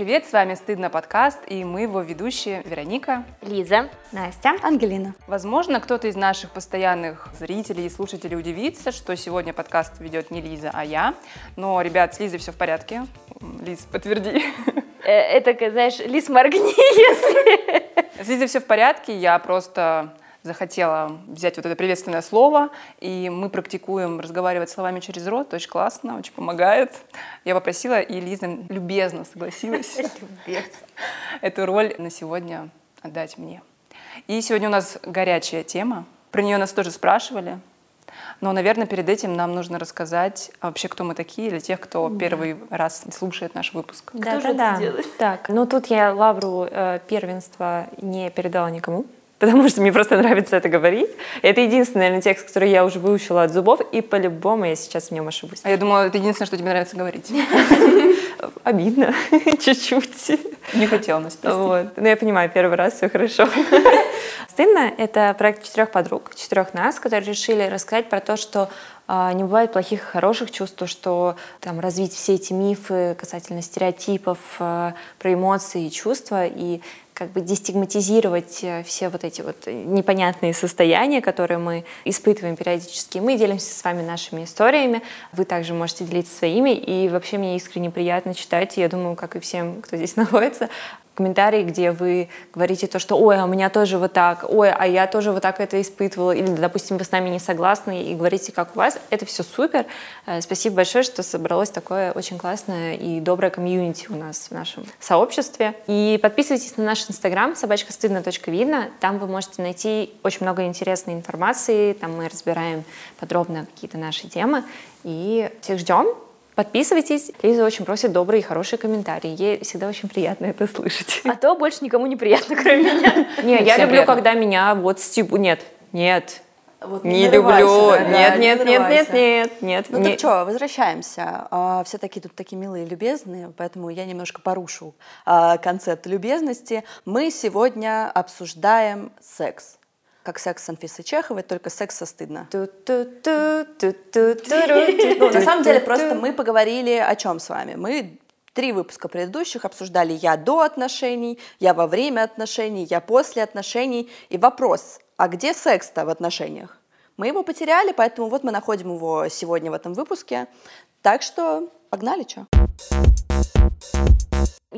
привет! С вами «Стыдно подкаст» и мы его ведущие Вероника, Лиза, Настя, Ангелина. Возможно, кто-то из наших постоянных зрителей и слушателей удивится, что сегодня подкаст ведет не Лиза, а я. Но, ребят, с Лизой все в порядке. Лиз, подтверди. Э, это, знаешь, Лиз, моргни, если... С Лизой все в порядке, я просто захотела взять вот это приветственное слово, и мы практикуем разговаривать словами через рот, очень классно, очень помогает. Я попросила, и Лиза любезно согласилась эту роль на сегодня отдать мне. И сегодня у нас горячая тема. Про нее нас тоже спрашивали. Но, наверное, перед этим нам нужно рассказать а вообще, кто мы такие, для тех, кто да. первый раз слушает наш выпуск. Да, кто да, же да. это делает? Так, ну тут я лавру э, первенства не передала никому потому что мне просто нравится это говорить. Это единственный, наверное, текст, который я уже выучила от зубов, и по-любому я сейчас в нем ошибусь. А я думала, это единственное, что тебе нравится говорить. Обидно, чуть-чуть. Не хотела нас Вот. Но я понимаю, первый раз все хорошо. Стыдно — это проект четырех подруг, четырех нас, которые решили рассказать про то, что не бывает плохих и хороших чувств, что там развить все эти мифы касательно стереотипов а, про эмоции и чувства, и как бы дестигматизировать э, все вот эти вот непонятные состояния, которые мы испытываем периодически. Мы делимся с вами нашими историями, вы также можете делиться своими, и вообще мне искренне приятно читать, я думаю, как и всем, кто здесь находится, комментарии, где вы говорите то, что «Ой, а у меня тоже вот так», «Ой, а я тоже вот так это испытывала», или, допустим, вы с нами не согласны и говорите, как у вас, это все супер. Э, спасибо большое, что собралось такое очень классное и доброе комьюнити у нас в нашем сообществе. И подписывайтесь на наш инстаграм собачка стыдно видно. Там вы можете найти очень много интересной информации. Там мы разбираем подробно какие-то наши темы. И всех ждем. Подписывайтесь. Лиза очень просит добрые и хорошие комментарии. Ей всегда очень приятно это слышать. А то больше никому не приятно, кроме меня. Не, я люблю, когда меня вот стебу... Нет, нет, вот не, не люблю. Да, нет, не нет, нет, нет, нет, нет. Ну так что, возвращаемся. А, все такие тут такие милые и любезные, поэтому я немножко порушу а, концепт любезности. Мы сегодня обсуждаем секс как секс с Анфисой Чеховой, только секс со стыдно. Ну, на самом деле, просто мы поговорили о чем с вами. Мы три выпуска предыдущих обсуждали я до отношений, я во время отношений, я после отношений. И вопрос, а где секс-то в отношениях? Мы его потеряли, поэтому вот мы находим его сегодня в этом выпуске. Так что погнали, что?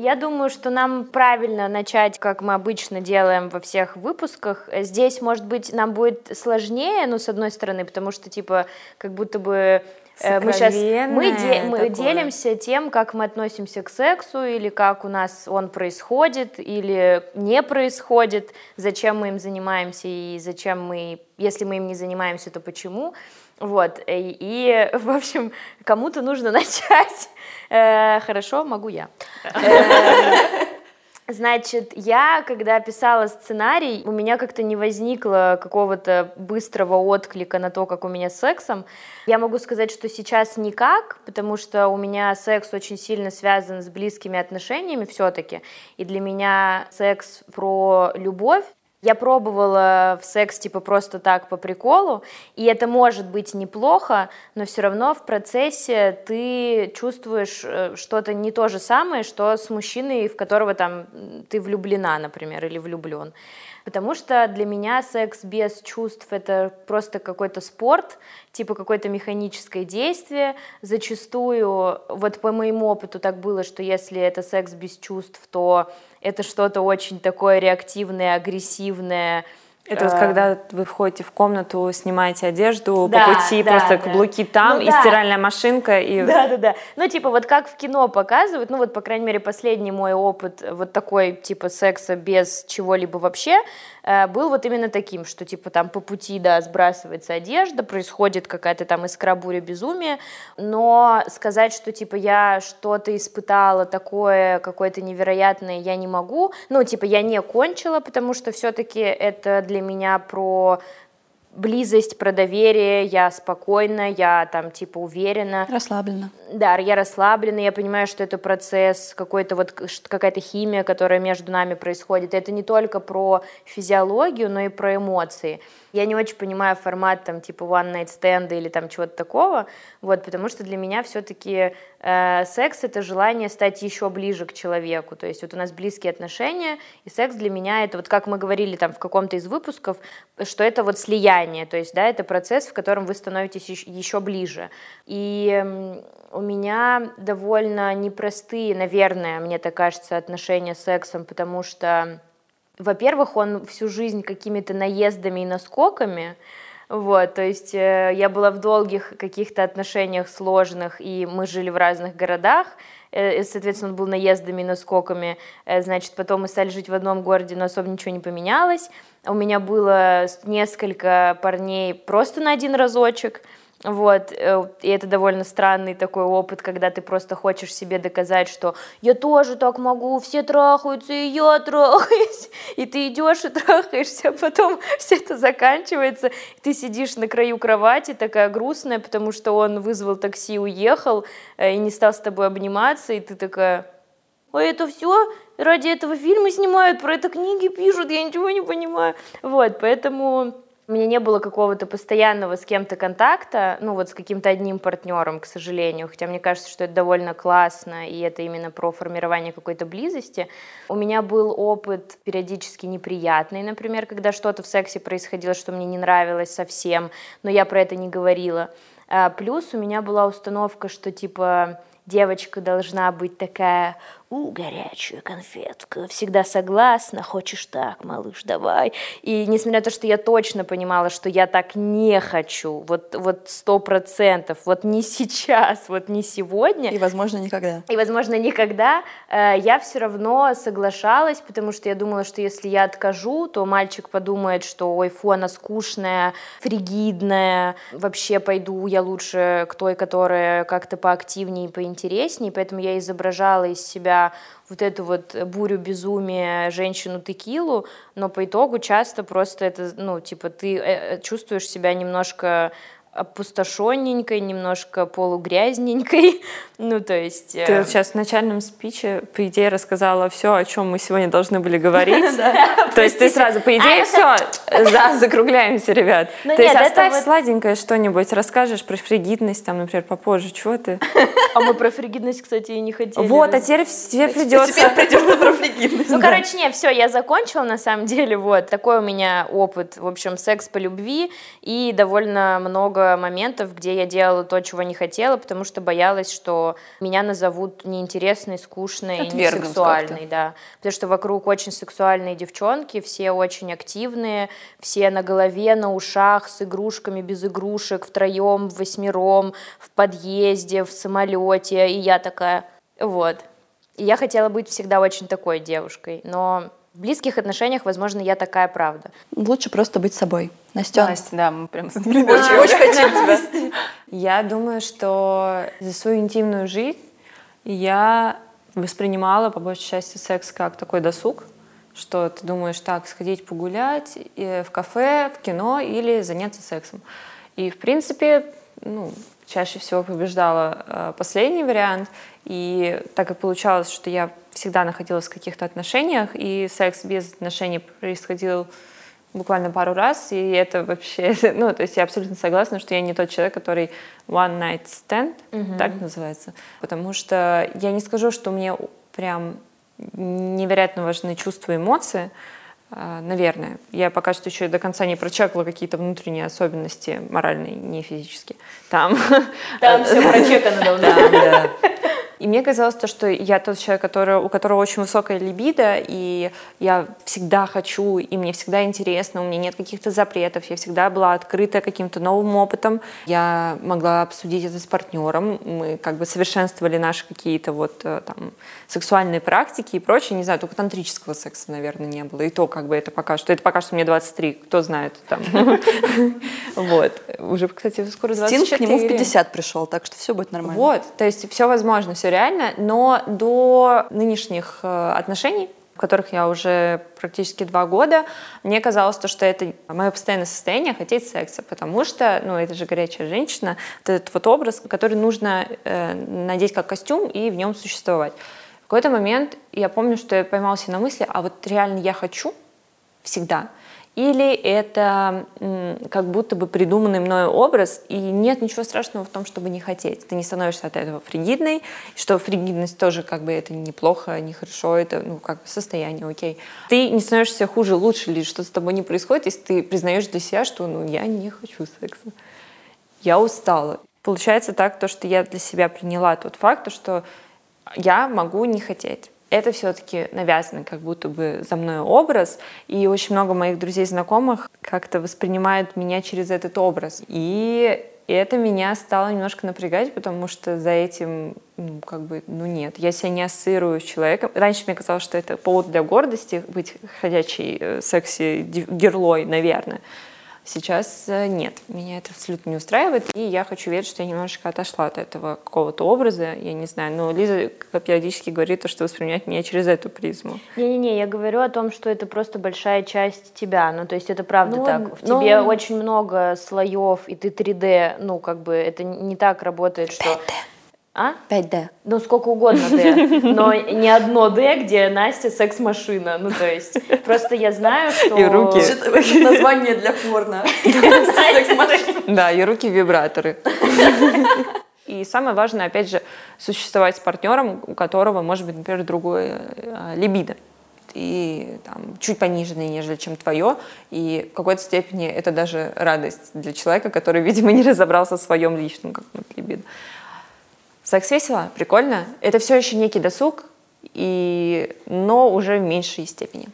Я думаю, что нам правильно начать, как мы обычно делаем во всех выпусках. Здесь, может быть, нам будет сложнее, ну, с одной стороны, потому что, типа, как будто бы э, мы сейчас мы, де, мы делимся тем, как мы относимся к сексу, или как у нас он происходит, или не происходит, зачем мы им занимаемся и зачем мы, если мы им не занимаемся, то почему. Вот, и, и в общем, кому-то нужно начать. Э, хорошо, могу я. Э, значит, я, когда писала сценарий, у меня как-то не возникло какого-то быстрого отклика на то, как у меня с сексом. Я могу сказать, что сейчас никак, потому что у меня секс очень сильно связан с близкими отношениями все-таки. И для меня секс про любовь, я пробовала в секс типа просто так по приколу, и это может быть неплохо, но все равно в процессе ты чувствуешь э, что-то не то же самое, что с мужчиной, в которого там ты влюблена, например, или влюблен. Потому что для меня секс без чувств — это просто какой-то спорт, типа какое-то механическое действие. Зачастую, вот по моему опыту так было, что если это секс без чувств, то это что-то очень такое реактивное, агрессивное, это вот когда вы входите в комнату, снимаете одежду, да, по пути да, просто да. каблуки там, ну, и да. стиральная машинка. И... Да, да, да. Ну, типа, вот как в кино показывают, ну, вот, по крайней мере, последний мой опыт вот такой, типа, секса без чего-либо вообще, Э, был вот именно таким, что типа там по пути, да, сбрасывается одежда, происходит какая-то там искра буря безумия, но сказать, что типа я что-то испытала такое, какое-то невероятное, я не могу, ну, типа я не кончила, потому что все-таки это для меня про близость, про доверие, я спокойна, я там типа уверена. Расслаблена. Да, я расслаблена, я понимаю, что это процесс, какой-то вот какая-то химия, которая между нами происходит. Это не только про физиологию, но и про эмоции. Я не очень понимаю формат там типа one night stand или там чего-то такого, вот, потому что для меня все-таки секс — это желание стать еще ближе к человеку. То есть вот у нас близкие отношения, и секс для меня — это вот как мы говорили там в каком-то из выпусков, что это вот слияние, то есть, да, это процесс, в котором вы становитесь еще ближе. И у меня довольно непростые, наверное, мне так кажется, отношения с сексом, потому что, во-первых, он всю жизнь какими-то наездами и наскоками, вот, то есть э, я была в долгих каких-то отношениях сложных, и мы жили в разных городах, э, соответственно, он был наездами наскоками, э, значит, потом мы стали жить в одном городе, но особо ничего не поменялось. У меня было несколько парней просто на один разочек, вот, э, и это довольно странный такой опыт, когда ты просто хочешь себе доказать, что я тоже так могу, все трахаются, и я трахаюсь. И ты идешь и трахаешься, а потом все это заканчивается, и ты сидишь на краю кровати, такая грустная, потому что он вызвал такси, уехал, э, и не стал с тобой обниматься, и ты такая, а это все? Ради этого фильмы снимают, про это книги пишут, я ничего не понимаю. Вот, поэтому у меня не было какого-то постоянного с кем-то контакта, ну вот с каким-то одним партнером, к сожалению, хотя мне кажется, что это довольно классно, и это именно про формирование какой-то близости. У меня был опыт периодически неприятный, например, когда что-то в сексе происходило, что мне не нравилось совсем, но я про это не говорила. А плюс у меня была установка, что типа девочка должна быть такая у, горячую конфетку, всегда согласна, хочешь так, малыш, давай. И несмотря на то, что я точно понимала, что я так не хочу, вот вот сто процентов, вот не сейчас, вот не сегодня. И, возможно, никогда. И, возможно, никогда, э, я все равно соглашалась, потому что я думала, что если я откажу, то мальчик подумает, что, ой, фу, она скучная, фригидная, вообще пойду я лучше к той, которая как-то поактивнее и поинтереснее, поэтому я изображала из себя вот эту вот бурю безумия, женщину-текилу, но по итогу часто просто это, ну, типа, ты э, чувствуешь себя немножко опустошенненькой, немножко полугрязненькой. ну, то есть... Ты вот сейчас в начальном спиче, по идее, рассказала все, о чем мы сегодня должны были говорить. То есть ты сразу, по идее, все, закругляемся, ребят. То есть оставь сладенькое что-нибудь, расскажешь про фригидность, там, например, попозже, чего ты? А мы про фригидность, кстати, и не хотели. Вот, а теперь тебе придется... Теперь придется про фригидность. Ну, короче, не, все, я закончила, на самом деле, вот. Такой у меня опыт, в общем, секс по любви и довольно много моментов, где я делала то, чего не хотела, потому что боялась, что меня назовут неинтересной, скучной, Отвергнут несексуальной, да. Потому что вокруг очень сексуальные девчонки, все очень активные, все на голове, на ушах, с игрушками, без игрушек, втроем, восьмером, в подъезде, в самолете, и я такая, вот. И я хотела быть всегда очень такой девушкой, но в близких отношениях, возможно, я такая правда. Лучше просто быть собой. Настя. Настя, да, мы прям очень, очень хотим тебя. Я думаю, что за свою интимную жизнь я воспринимала по большей части секс как такой досуг, что ты думаешь, так, сходить погулять в кафе, в кино или заняться сексом. И, в принципе, ну, чаще всего побеждала э, последний вариант. И так и получалось, что я всегда находилась в каких-то отношениях, и секс без отношений происходил буквально пару раз, и это вообще, ну, то есть я абсолютно согласна, что я не тот человек, который one night stand, mm-hmm. так называется, потому что я не скажу, что мне прям невероятно важны чувства и эмоции, а, наверное. Я пока что еще до конца не прочекала какие-то внутренние особенности моральные, не физические. Там. Там все прочекано давно. Да, да. И мне казалось то, что я тот человек, который, у которого очень высокая либидо, и я всегда хочу, и мне всегда интересно, у меня нет каких-то запретов, я всегда была открыта каким-то новым опытом. Я могла обсудить это с партнером, мы как бы совершенствовали наши какие-то вот э, там сексуальные практики и прочее. Не знаю, только тантрического секса, наверное, не было. И то как бы это пока что. Это пока что мне 23, кто знает там. Вот. Уже, кстати, скоро 24. Стинг к нему в 50 пришел, так что все будет нормально. Вот. То есть все возможно, все реально, но до нынешних э, отношений в которых я уже практически два года, мне казалось, то, что это мое постоянное состояние хотеть секса, потому что, ну, это же горячая женщина, этот вот образ, который нужно э, надеть как костюм и в нем существовать. В какой-то момент я помню, что я поймался на мысли, а вот реально я хочу всегда. Или это как будто бы придуманный мною образ, и нет ничего страшного в том, чтобы не хотеть. Ты не становишься от этого фригидной, что фригидность тоже как бы это неплохо, не хорошо, это ну как бы состояние, окей. Ты не становишься хуже, лучше, или что с тобой не происходит, если ты признаешь для себя, что ну я не хочу секса, я устала. Получается так, то, что я для себя приняла тот факт, что я могу не хотеть это все-таки навязанный как будто бы за мной образ, и очень много моих друзей, знакомых как-то воспринимают меня через этот образ. И это меня стало немножко напрягать, потому что за этим, ну, как бы, ну нет, я себя не ассоциирую с человеком. Раньше мне казалось, что это повод для гордости, быть ходячей э, секси-герлой, наверное. Сейчас э, нет, меня это абсолютно не устраивает, и я хочу верить, что я немножечко отошла от этого какого-то образа, я не знаю, но Лиза периодически говорит, то, что воспринимать меня через эту призму. Не-не-не, я говорю о том, что это просто большая часть тебя, ну то есть это правда ну, так, в ну, тебе очень много слоев, и ты 3D, ну как бы это не так работает, что... 5D. А? 5D. Ну, сколько угодно D. Но не одно D, где Настя секс-машина. Ну, то есть, просто я знаю, что... И руки. Название для порно. Да, и руки вибраторы. И самое важное, опять же, существовать с партнером, у которого может быть, например, другое э, либидо и там, чуть пониженное, нежели чем твое, и в какой-то степени это даже радость для человека, который, видимо, не разобрался в своем личном каком-то либидо. Секс весело, прикольно. Это все еще некий досуг, и... но уже в меньшей степени.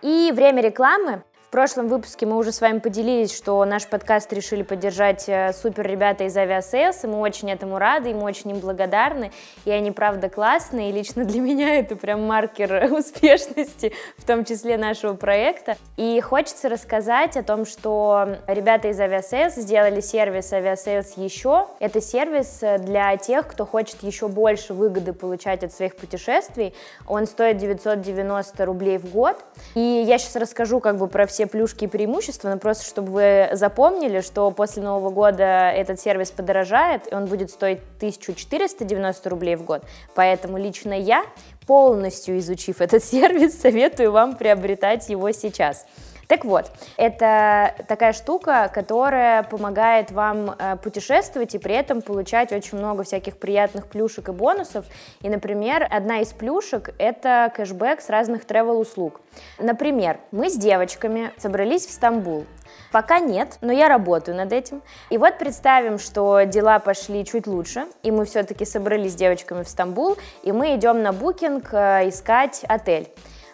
И время рекламы. В прошлом выпуске мы уже с вами поделились, что наш подкаст решили поддержать э, супер ребята из Авиасейлс, и мы очень этому рады, и мы очень им благодарны, и они правда классные, и лично для меня это прям маркер успешности, в том числе нашего проекта. И хочется рассказать о том, что ребята из Авиасейлс сделали сервис Авиасейлс еще. Это сервис для тех, кто хочет еще больше выгоды получать от своих путешествий. Он стоит 990 рублей в год. И я сейчас расскажу как бы про все все плюшки и преимущества, но просто чтобы вы запомнили, что после Нового года этот сервис подорожает, и он будет стоить 1490 рублей в год. Поэтому лично я, полностью изучив этот сервис, советую вам приобретать его сейчас. Так вот, это такая штука, которая помогает вам э, путешествовать и при этом получать очень много всяких приятных плюшек и бонусов. И, например, одна из плюшек — это кэшбэк с разных travel-услуг. Например, мы с девочками собрались в Стамбул. Пока нет, но я работаю над этим. И вот представим, что дела пошли чуть лучше, и мы все-таки собрались с девочками в Стамбул, и мы идем на Booking э, искать отель.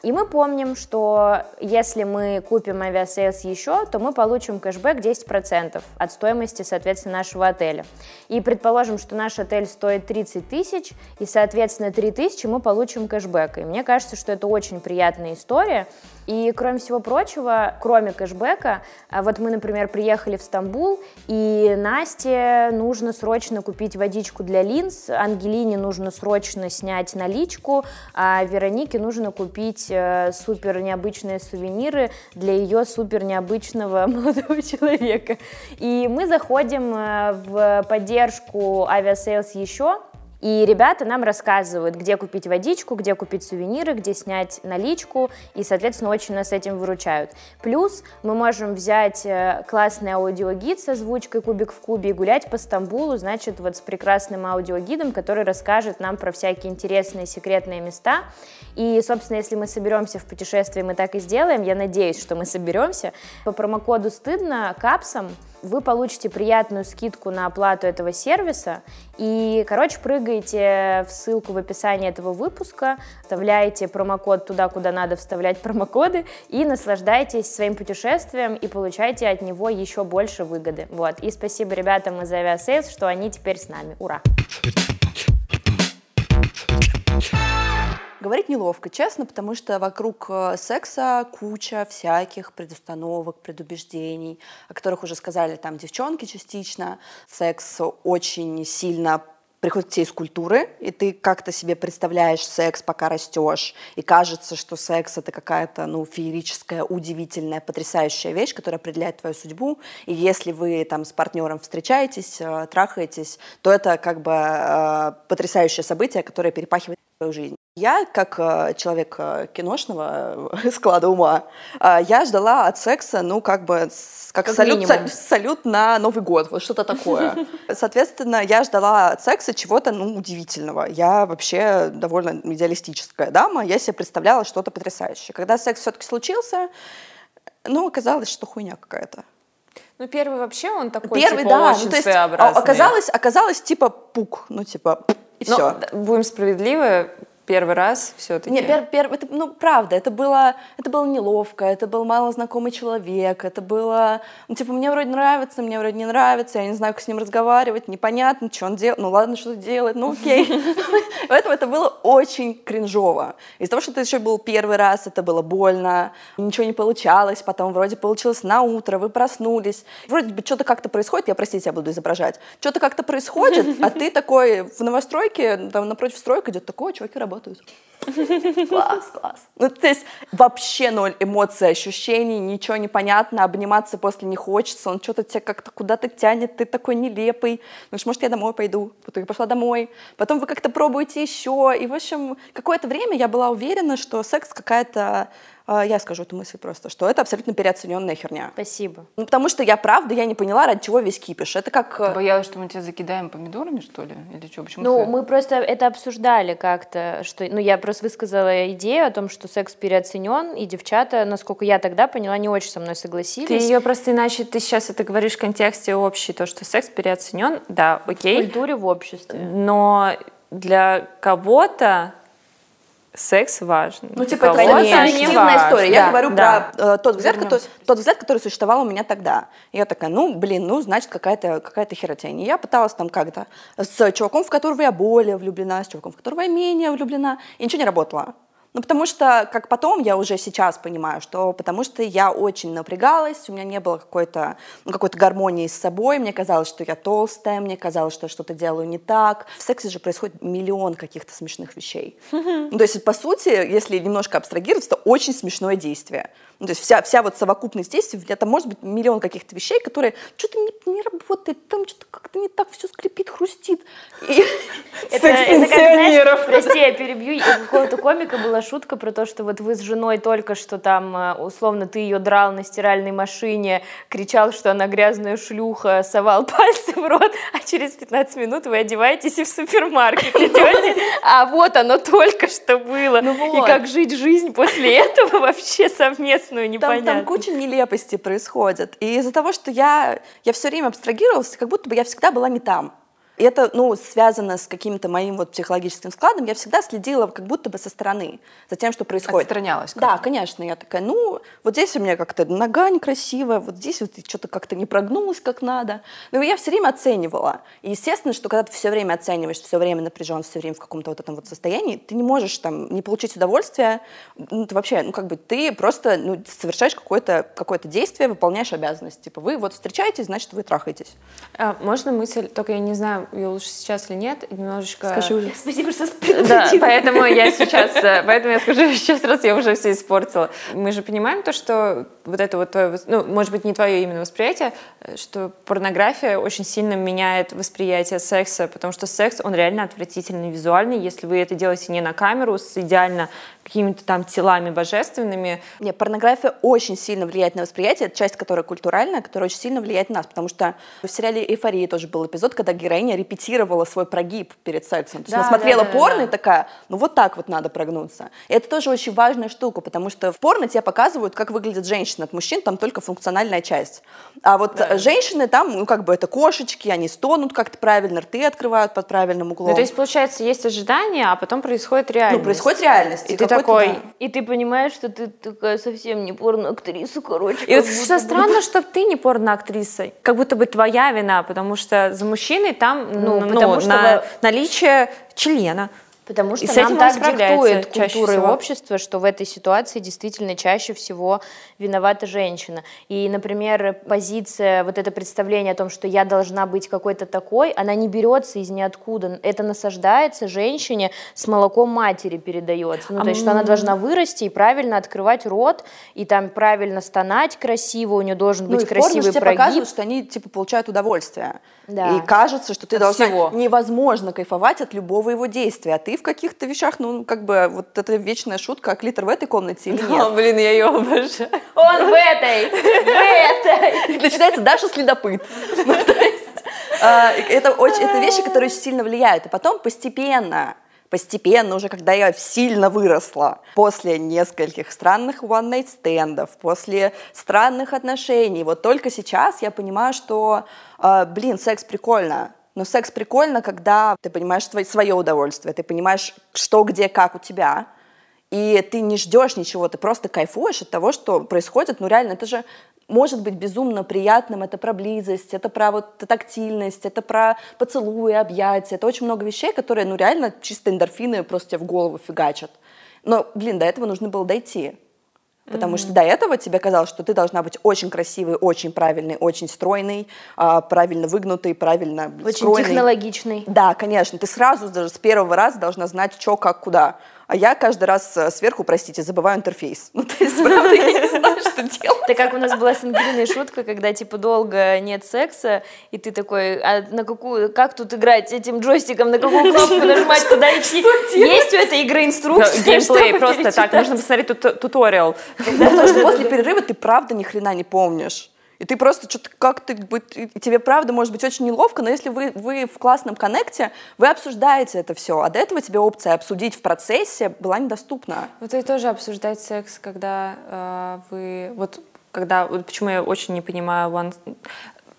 И мы помним, что если мы купим авиасейлс еще, то мы получим кэшбэк 10% от стоимости, соответственно, нашего отеля. И предположим, что наш отель стоит 30 тысяч, и, соответственно, 3 тысячи мы получим кэшбэк. И мне кажется, что это очень приятная история, и, кроме всего прочего, кроме кэшбэка, а вот мы, например, приехали в Стамбул, и Насте нужно срочно купить водичку для линз, Ангелине нужно срочно снять наличку, а Веронике нужно купить э, супер необычные сувениры для ее супер необычного молодого человека. И мы заходим э, в поддержку авиасейлс еще, и ребята нам рассказывают, где купить водичку, где купить сувениры, где снять наличку, и, соответственно, очень нас этим выручают. Плюс мы можем взять э, классный аудиогид с озвучкой «Кубик в кубе» и гулять по Стамбулу, значит, вот с прекрасным аудиогидом, который расскажет нам про всякие интересные секретные места. И, собственно, если мы соберемся в путешествие, мы так и сделаем. Я надеюсь, что мы соберемся. По промокоду «Стыдно» капсом вы получите приятную скидку на оплату этого сервиса. И, короче, прыгаете в ссылку в описании этого выпуска, вставляете промокод туда, куда надо вставлять промокоды, и наслаждайтесь своим путешествием и получайте от него еще больше выгоды. Вот. И спасибо ребятам из Aviasales, что они теперь с нами. Ура! Говорить неловко, честно, потому что вокруг э, секса куча всяких предустановок, предубеждений, о которых уже сказали там девчонки частично. Секс очень сильно приходит тебе из культуры, и ты как-то себе представляешь секс, пока растешь, и кажется, что секс — это какая-то, ну, феерическая, удивительная, потрясающая вещь, которая определяет твою судьбу, и если вы там с партнером встречаетесь, э, трахаетесь, то это как бы э, потрясающее событие, которое перепахивает твою жизнь. Я, как э, человек э, киношного э, склада ума, я ждала от секса, ну, как бы, как, Как салют, минимум. салют на Новый год, вот что-то такое. Соответственно, я ждала от секса чего-то, ну, удивительного. Я вообще довольно идеалистическая дама, я себе представляла что-то потрясающее. Когда секс все-таки случился, ну, оказалось, что хуйня какая-то. Ну, первый вообще, он такой, Первый, типа, да, очень ну, то есть а, своеобразный. оказалось, оказалось, типа, пук, ну, типа, и Но, все. будем справедливы, первый раз все-таки. Не, пер, пер- это, ну, правда, это было, это было неловко, это был малознакомый человек, это было, ну, типа, мне вроде нравится, мне вроде не нравится, я не знаю, как с ним разговаривать, непонятно, что он делает, ну, ладно, что делает, ну, окей. Это было очень кринжово. Из-за того, что это еще был первый раз, это было больно, ничего не получалось, потом вроде получилось на утро, вы проснулись, вроде бы что-то как-то происходит, я, простите, я буду изображать, что-то как-то происходит, а ты такой в новостройке, там напротив стройка идет, такой, чуваки работают. Класс, класс. Ну, то есть вообще ноль эмоций, ощущений, ничего не понятно, обниматься после не хочется, он что-то тебя как-то куда-то тянет, ты такой нелепый. Ну, может, я домой пойду. Потом я пошла домой. Потом вы как-то пробуете еще. И, в общем, какое-то время я была уверена, что секс какая-то... э, Я скажу эту мысль просто, что это абсолютно переоцененная херня. Спасибо. Ну, потому что я, правда, я не поняла, ради чего весь кипиш. Это как... э, Ты боялась, что мы тебя закидаем помидорами, что ли? Или что? Почему Ну, ты- мы просто это обсуждали как-то, что, ну, я просто высказала идею о том, что секс переоценен, и девчата, насколько я тогда поняла, не очень со мной согласились. Ты ее просто иначе, ты сейчас это говоришь в контексте общей, то, что секс переоценен, да, в окей, культуре, в обществе. но для кого-то секс важен. Ну, типа, это субъективная история. Я Да, говорю да. про э, тот, взгляд, который, тот взгляд, который существовал у меня тогда. Я такая, ну, блин, ну, значит, какая-то какая херотень. И я пыталась там как-то с чуваком, в которого я более влюблена, с чуваком, в которого я менее влюблена, и ничего не работало. Ну, потому что, как потом, я уже сейчас понимаю, что потому что я очень напрягалась, у меня не было какой-то ну, какой-то гармонии с собой, мне казалось, что я толстая, мне казалось, что я что-то делаю не так. В сексе же происходит миллион каких-то смешных вещей. Ну, то есть, по сути, если немножко абстрагироваться, то очень смешное действие. Ну, то есть вся, вся вот совокупность действий, это может быть миллион каких-то вещей, которые что-то не, не работает, там что-то как-то не так все скрипит, хрустит. Это, знаешь, прости, я перебью, у какого-то комика была шутка про то, что вот вы с женой только что там, э, условно, ты ее драл на стиральной машине, кричал, что она грязная шлюха, совал пальцы в рот, а через 15 минут вы одеваетесь и в супермаркет идете, а вот оно только что было. Ну И как жить жизнь после этого вообще совместную, Там, непонятно. там куча нелепостей происходит. И из-за того, что я, я все время абстрагировалась, как будто бы я всегда была не там. И это, ну, связано с каким-то моим вот психологическим складом. Я всегда следила как будто бы со стороны за тем, что происходит. Отстранялась Да, конечно. Я такая, ну, вот здесь у меня как-то нога некрасивая, вот здесь вот что-то как-то не прогнулось как надо. Ну, и я все время оценивала. И естественно, что когда ты все время оцениваешь, все время напряжен, все время в каком-то вот этом вот состоянии, ты не можешь там не получить удовольствие. Ну, ты вообще, ну, как бы ты просто ну, совершаешь какое-то какое действие, выполняешь обязанность. Типа, вы вот встречаетесь, значит, вы трахаетесь. А, можно мысль, только я не знаю, ее лучше сейчас или нет, немножечко... Скажи уже. Спасибо, что Да, поэтому я сейчас, э, поэтому я скажу сейчас, раз я уже все испортила. Мы же понимаем то, что вот это вот твое, ну, может быть, не твое именно восприятие, э, что порнография очень сильно меняет восприятие секса, потому что секс, он реально отвратительный визуальный, если вы это делаете не на камеру, с идеально какими-то там телами божественными. Нет, порнография очень сильно влияет на восприятие, часть, которая культуральная, которая очень сильно влияет на нас, потому что в сериале «Эйфория» тоже был эпизод, когда героиня репетировала свой прогиб перед сексом. То есть Да, она смотрела да, да, порно да. и такая, ну вот так вот надо прогнуться. И это тоже очень важная штука, потому что в порно тебе показывают, как выглядит женщина. От мужчин там только функциональная часть. А вот э, женщины там, ну как бы это кошечки, они стонут как-то правильно, рты открывают под правильным углом. Ну, то есть, получается, есть ожидание, а потом происходит реальность. ну, происходит реальность. И ты какой-то, такой, да. И ты понимаешь, что ты такая совсем не порно-актриса, короче. И вот что бы. странно, что ты не порноактриса. Как будто бы твоя вина, потому что за мужчиной там Ну, ну, потому что на- во- наличие члена. Потому И что с этим нам так диктует культура и общество, что в этой ситуации действительно чаще всего виновата женщина. И, например, позиция, вот это представление о том, что я должна быть какой-то такой, она не берется из ниоткуда. Это насаждается женщине с молоком матери передается. Ну, то есть, что она должна вырасти и правильно открывать рот, и там правильно стонать красиво, у нее должен Ну, быть и порно же красивый тебе прогиб. показывают, что они типа получают удовольствие. Да. И кажется, что ты От должна всего. невозможно кайфовать от любого его действия, а ты в каких-то вещах, ну, как бы, вот эта вечная шутка, а клитор в этой комнате или нет? О, блин, я ее обожаю. Он в этой, в этой. Начинается Даша следопыт. Ну, а, это, очень, это вещи, которые очень сильно влияют. И потом постепенно постепенно, уже когда я сильно выросла, после нескольких странных one-night стендов, после странных отношений, вот только сейчас я понимаю, что, э, блин, секс прикольно, но секс прикольно, когда ты понимаешь свое, удовольствие, ты понимаешь, что, где, как у тебя, и ты не ждешь ничего, ты просто кайфуешь от того, что происходит. Ну реально, это же может быть безумно приятным, это про близость, это про вот тактильность, это про поцелуи, объятия, это очень много вещей, которые, ну, реально чисто эндорфины просто тебе в голову фигачат. Но, блин, до этого нужно было дойти. Потому mm-hmm. что до этого тебе казалось, что ты должна быть очень красивой, очень правильной, очень стройной, а, правильно выгнутой, правильно Очень стройной. технологичной. Да, конечно. Ты сразу даже с первого раза должна знать, что, как, куда. А я каждый раз э, сверху, простите, забываю интерфейс. Ну, то есть, правда, я не знаю, что делать. Это как у нас была с Ангелиной шутка, когда, типа, долго нет секса, и ты такой, а на какую, как тут играть этим джойстиком, на какую кнопку нажимать, куда идти? Есть у этой игры инструкция? Геймплей просто так, нужно посмотреть туториал. Потому что после перерыва ты правда ни хрена не помнишь. И ты просто что-то как-то, тебе правда может быть очень неловко, но если вы, вы в классном коннекте, вы обсуждаете это все, а до этого тебе опция обсудить в процессе была недоступна. Вот и тоже обсуждать секс, когда э, вы, вот когда, вот почему я очень не понимаю one,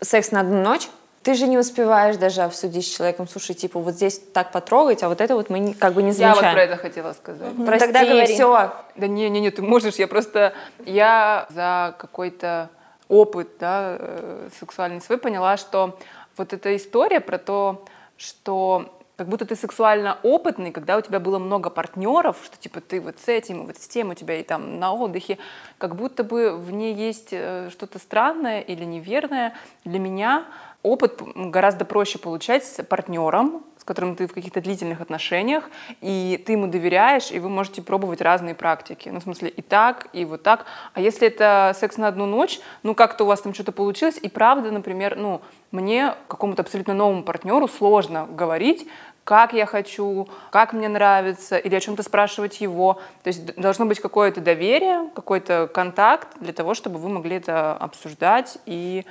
секс на одну ночь, ты же не успеваешь даже обсудить с человеком, слушай, типа, вот здесь так потрогать, а вот это вот мы как бы не замечаем. Я вот про это хотела сказать. Mm-hmm. Прости, Тогда говори. все. Да не, не, не, ты можешь, я просто, я за какой-то опыт да, э, сексуальный свой поняла, что вот эта история про то, что как будто ты сексуально опытный, когда у тебя было много партнеров, что типа ты вот с этим, вот с тем, у тебя и там на отдыхе, как будто бы в ней есть э, что-то странное или неверное. Для меня опыт гораздо проще получать с партнером, которым ты в каких-то длительных отношениях, и ты ему доверяешь, и вы можете пробовать разные практики. Ну, в смысле, и так, и вот так. А если это секс на одну ночь, ну, как-то у вас там что-то получилось, и правда, например, ну, мне, какому-то абсолютно новому партнеру, сложно говорить, как я хочу, как мне нравится, или о чем-то спрашивать его. То есть должно быть какое-то доверие, какой-то контакт для того, чтобы вы могли это обсуждать и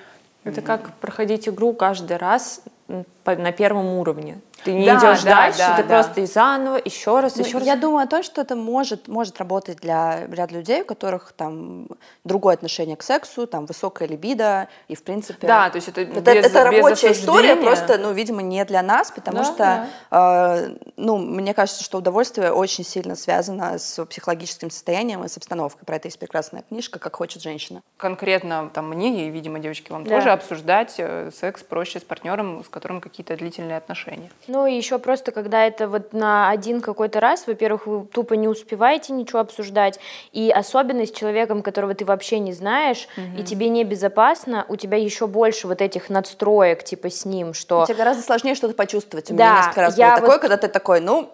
это как проходить игру каждый раз на первом уровне. Ты не да, идешь да, дальше, да, ты да. просто и заново, еще раз, ну, еще раз. Я думаю о том, что это может, может работать для ряда людей, у которых там другое отношение к сексу, там высокая либидо, и в принципе... Да, то есть это, это, без, это рабочая без история, просто, ну, видимо, не для нас, потому да, что, да. Э, ну, мне кажется, что удовольствие очень сильно связано с психологическим состоянием и с обстановкой. Про это есть прекрасная книжка «Как хочет женщина». Конкретно там мне и, видимо, девочки, вам да. тоже обсуждать э, секс проще с партнером, с которым какие-то длительные отношения. Ну и еще просто, когда это вот на один какой-то раз, во-первых, вы тупо не успеваете ничего обсуждать, и особенно с человеком, которого ты вообще не знаешь, угу. и тебе небезопасно, у тебя еще больше вот этих надстроек типа с ним, что... Тебе гораздо сложнее что-то почувствовать. У да, меня несколько раз было вот... такое, когда ты такой, ну,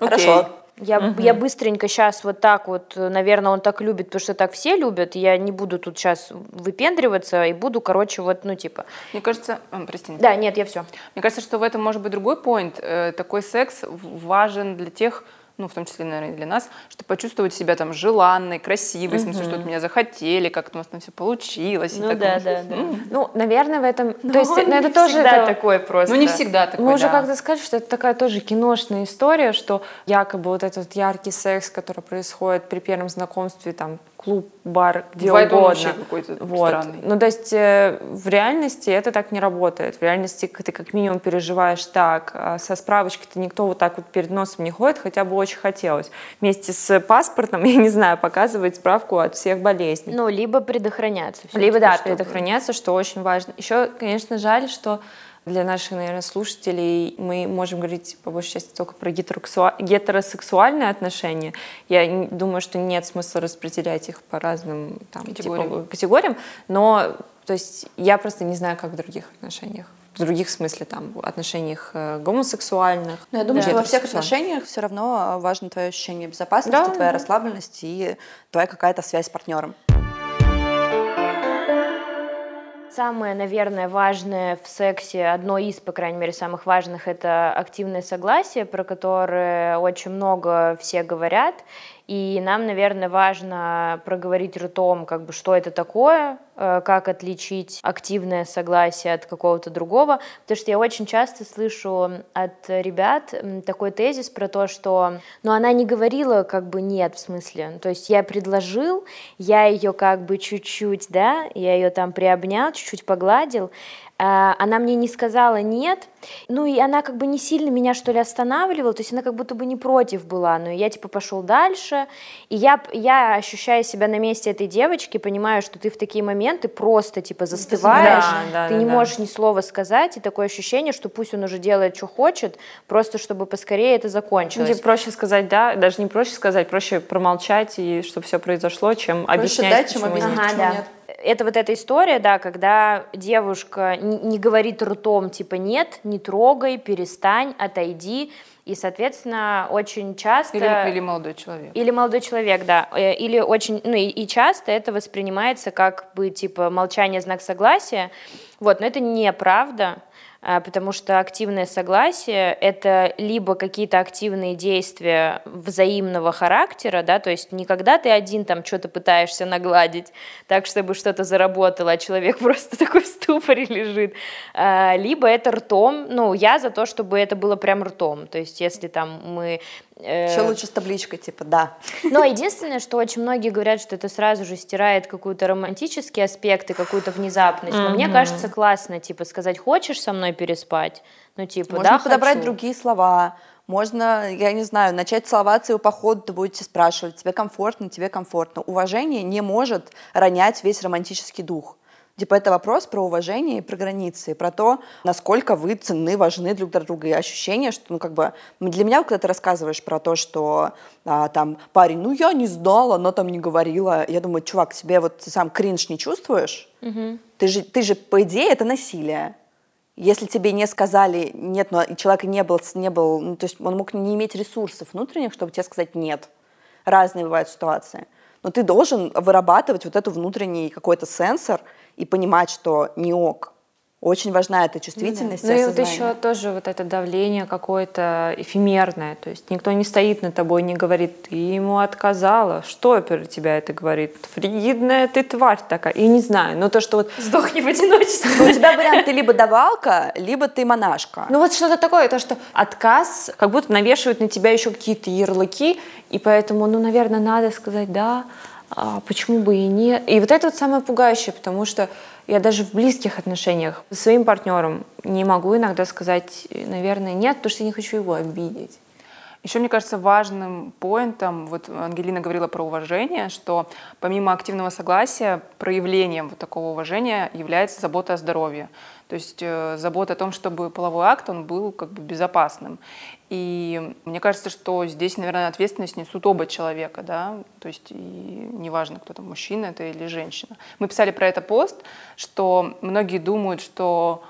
Окей. хорошо, я, угу. я быстренько сейчас вот так вот, наверное, он так любит, потому что так все любят, я не буду тут сейчас выпендриваться и буду, короче, вот, ну, типа... Мне кажется... Прости. Да, нет, я все. Мне кажется, что в этом может быть другой поинт. Э, такой секс важен для тех, ну, в том числе, наверное, для нас, чтобы почувствовать себя там желанной, красивой, в смысле, что от меня захотели, как у нас там все получилось. Ну, да, да, да. Ну, наверное, в этом... Ну, то есть, ну, это тоже... это... такое просто. Ну, не всегда такое, Мы уже как-то сказали, что это такая тоже киношная история, что якобы вот этот яркий секс, который происходит при первом знакомстве, там, клуб, бар, где Бывает угодно. какой-то вот. странный. Ну, то есть э, в реальности это так не работает. В реальности ты как минимум переживаешь так. А со справочкой-то никто вот так вот перед носом не ходит, хотя бы очень хотелось. Вместе с паспортом, я не знаю, показывать справку от всех болезней. Ну, либо предохраняться. Либо, да, чтобы... предохраняться, что очень важно. Еще, конечно, жаль, что для наших, наверное, слушателей мы можем говорить по большей части только про гетеросексуальные отношения. Я думаю, что нет смысла распределять их по разным там, категориям. Типа, категориям, но то есть я просто не знаю, как в других отношениях в других смысле там отношениях э, гомосексуальных. Но я думаю, да. что во всех отношениях все равно важно твое ощущение безопасности, да, твоя да. расслабленность и твоя какая-то связь с партнером. Самое, наверное, важное в сексе, одно из, по крайней мере, самых важных, это активное согласие, про которое очень много все говорят. И нам, наверное, важно проговорить ртом, как бы, что это такое, э, как отличить активное согласие от какого-то другого. Потому что я очень часто слышу от ребят такой тезис про то, что ну, она не говорила как бы нет, в смысле. То есть я предложил, я ее как бы чуть-чуть, да, я ее там приобнял, чуть-чуть погладил, она мне не сказала нет, ну и она как бы не сильно меня что ли останавливала, то есть она как будто бы не против была, но я типа пошел дальше, и я, я ощущая себя на месте этой девочки, понимаю, что ты в такие моменты просто типа застываешь, да, да, ты да, не да. можешь ни слова сказать, и такое ощущение, что пусть он уже делает, что хочет, просто чтобы поскорее это закончилось. Ну, проще сказать да, даже не проще сказать, проще промолчать, и чтобы все произошло, чем проще объяснять, дать, чем объяснить, ага, да. нет это вот эта история, да, когда девушка не говорит ртом, типа, нет, не трогай, перестань, отойди, и, соответственно, очень часто... Или, или молодой человек. Или молодой человек, да. Э, или очень... Ну, и, и часто это воспринимается как бы, типа, молчание, знак согласия. Вот, но это неправда. А, потому что активное согласие — это либо какие-то активные действия взаимного характера, да, то есть не когда ты один там что-то пытаешься нагладить так, чтобы что-то заработало, а человек просто такой в ступоре лежит, а, либо это ртом, ну, я за то, чтобы это было прям ртом, то есть если там мы Еще лучше с табличкой, типа, да. Но единственное, что очень многие говорят, что это сразу же стирает какой-то романтический аспект и какую-то внезапность. Но мне кажется классно, типа, сказать, хочешь со мной переспать? Ну, типа, Можно да, подобрать хочу. другие слова. Можно, я не знаю, начать целоваться, и по ходу ты будете спрашивать, тебе комфортно, тебе комфортно. Уважение не может ронять весь романтический дух. Типа это вопрос про уважение и про границы, про то, насколько вы ценны, важны друг для друга. И ощущение, что, ну, как бы, для меня, когда ты рассказываешь про то, что а, там парень, ну, я не знала, но там не говорила, я думаю, чувак, тебе вот ты сам кринж не чувствуешь? Угу. Ты, же, ты же, по идее, это насилие. Если тебе не сказали нет, но человек не был, не был, ну, то есть он мог не иметь ресурсов внутренних, чтобы тебе сказать нет. Разные бывают ситуации. Но ты должен вырабатывать вот этот внутренний какой-то сенсор и понимать, что не ок. Очень важна эта чувствительность. Ну, да. ну и вот еще тоже вот это давление какое-то эфемерное. То есть никто не стоит над тобой, не говорит, ты ему отказала. Что про тебя это говорит? Фригидная ты тварь такая. Я не знаю, но то, что вот... Сдохни в одиночестве. У тебя вариант, ты либо давалка, либо ты монашка. Ну вот что-то такое, то, что отказ как будто навешивают на тебя еще какие-то ярлыки, и поэтому, ну, наверное, надо сказать «да», а почему бы и нет. И вот это вот самое пугающее, потому что я даже в близких отношениях со своим партнером не могу иногда сказать, наверное, нет, потому что я не хочу его обидеть. Еще, мне кажется, важным поинтом, вот Ангелина говорила про уважение, что помимо активного согласия, проявлением вот такого уважения является забота о здоровье. То есть э, забота о том, чтобы половой акт, он был как бы безопасным. И мне кажется, что здесь, наверное, ответственность несут оба человека, да, то есть и неважно, кто там, мужчина это или женщина. Мы писали про это пост, что многие думают, что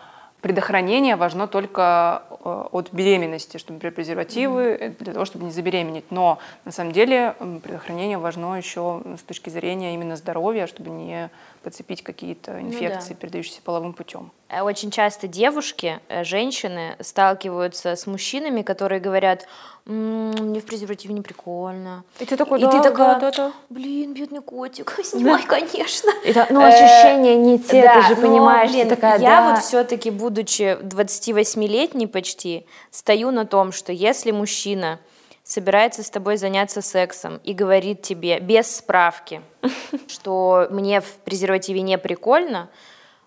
предохранение важно только э, от беременности, чтобы презервативы mm-hmm. для того, чтобы не забеременеть. Но на самом деле предохранение важно еще с точки зрения именно здоровья, чтобы не подцепить какие-то инфекции, ну, да. передающиеся половым путем. Э, очень часто девушки, женщины сталкиваются с мужчинами, которые говорят, мне в презервативе не прикольно. И ты такой, да, и ты такая, да, да, блин, бедный котик, снимай, да. конечно. Это, ну, ощущения не те, да, ты же понимаешь, блин, ты такая, Я да. вот все-таки, будучи 28-летней почти, стою на том, что если мужчина собирается с тобой заняться сексом и говорит тебе без справки, что мне в презервативе не прикольно,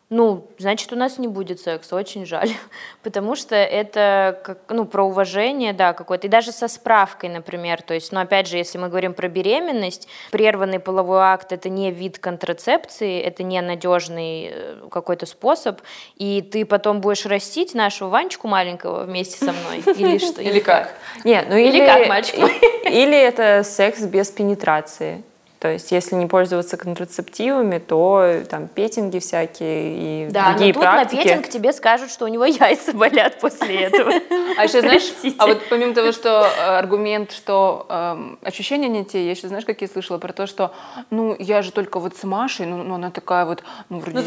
ну, значит, у нас не будет секса, очень жаль. Потому что это, как, ну, про уважение, да, какое-то. И даже со справкой, например. То есть, ну, опять же, если мы говорим про беременность, прерванный половой акт – это не вид контрацепции, это не надежный э, какой-то способ. И ты потом будешь растить нашего Ванечку маленького вместе со мной. Или что? Или как? Нет, ну или как, мальчик Или это секс без пенетрации. То есть, если не пользоваться контрацептивами, то там петинги всякие и да, другие но тут практики. на петинг тебе скажут, что у него яйца болят после этого. А еще знаешь, а вот помимо того, что э, аргумент, что эм, ощущения не те, я еще знаешь, как я слышала про то, что ну я же только вот с Машей, ну, ну она такая вот, ну вроде ну,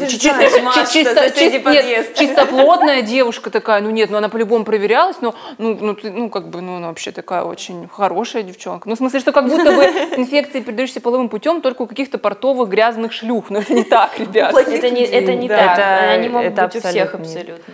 чистоплотная девушка такая, ну нет, ну она по-любому проверялась, но ну ну ну как бы ну она вообще такая очень хорошая девчонка. Ну в смысле, что как будто бы инфекции передающиеся половым половым путем только у каких-то портовых грязных шлюх. Но это не так, ребят. Это не, это не так. Они могут быть у всех абсолютно.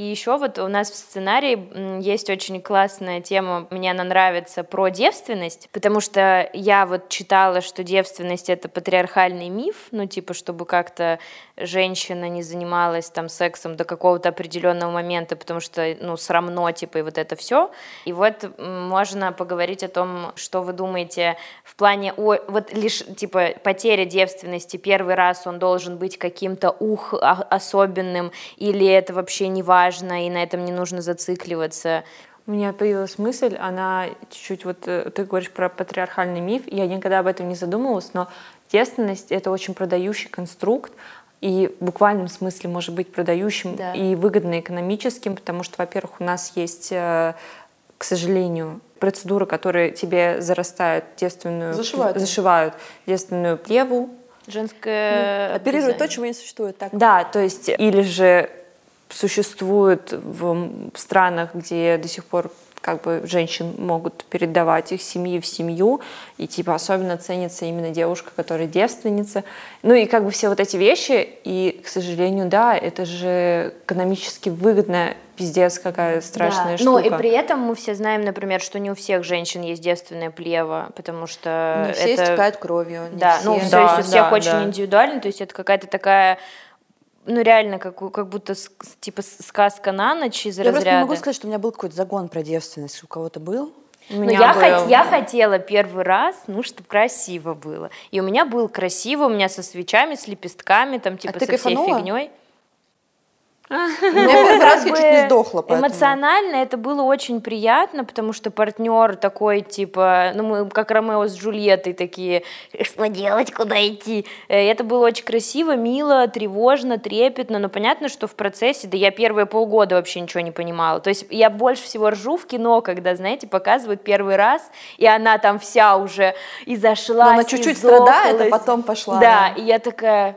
И еще вот у нас в сценарии есть очень классная тема, мне она нравится, про девственность, потому что я вот читала, что девственность — это патриархальный миф, ну типа, чтобы как-то женщина не занималась там сексом до какого-то определенного момента, потому что, ну, срамно, типа, и вот это все. И вот можно поговорить о том, что вы думаете в плане, о, вот лишь, типа, потеря девственности, первый раз он должен быть каким-то ух а, особенным, или это вообще не важно, важно, и на этом не нужно зацикливаться. У меня появилась мысль, она чуть-чуть, вот э, ты говоришь про патриархальный миф, я никогда об этом не задумывалась, но девственность — это очень продающий конструкт, и в буквальном смысле может быть продающим да. и выгодно экономическим, потому что, во-первых, у нас есть, э, к сожалению, процедуры, которые тебе зарастают девственную, зашивают, зашивают девственную плеву, женское ну, оперирует то, чего не существует. Так. Да, то есть или же существует в странах, где до сих пор как бы женщин могут передавать их семьи в семью, и типа особенно ценится именно девушка, которая девственница. Ну и как бы все вот эти вещи, и, к сожалению, да, это же экономически выгодно, пиздец, какая страшная да. штука. Ну и при этом мы все знаем, например, что не у всех женщин есть девственное плево, потому что не все это... истекают кровью. Да, все. ну все да, есть у всех да, очень да. индивидуально, то есть это какая-то такая ну реально, как, как будто типа сказка на ночь из я разряда. Я просто не могу сказать, что у меня был какой-то загон про девственность. У кого-то был? У ну, я, хот, я хотела первый раз, ну, чтобы красиво было. И у меня был красиво, у меня со свечами, с лепестками, там, типа, а со всей фигней. У меня первый раз я чуть не сдохла. Эмоционально это было очень приятно, потому что партнер такой, типа, ну мы как Ромео с Джульеттой такие, что делать, куда идти. Э, это было очень красиво, мило, тревожно, трепетно, но понятно, что в процессе, да я первые полгода вообще ничего не понимала. То есть я больше всего ржу в кино, когда, знаете, показывают первый раз, и она там вся уже и зашла, она чуть-чуть страдает, а потом пошла. Да, и я такая,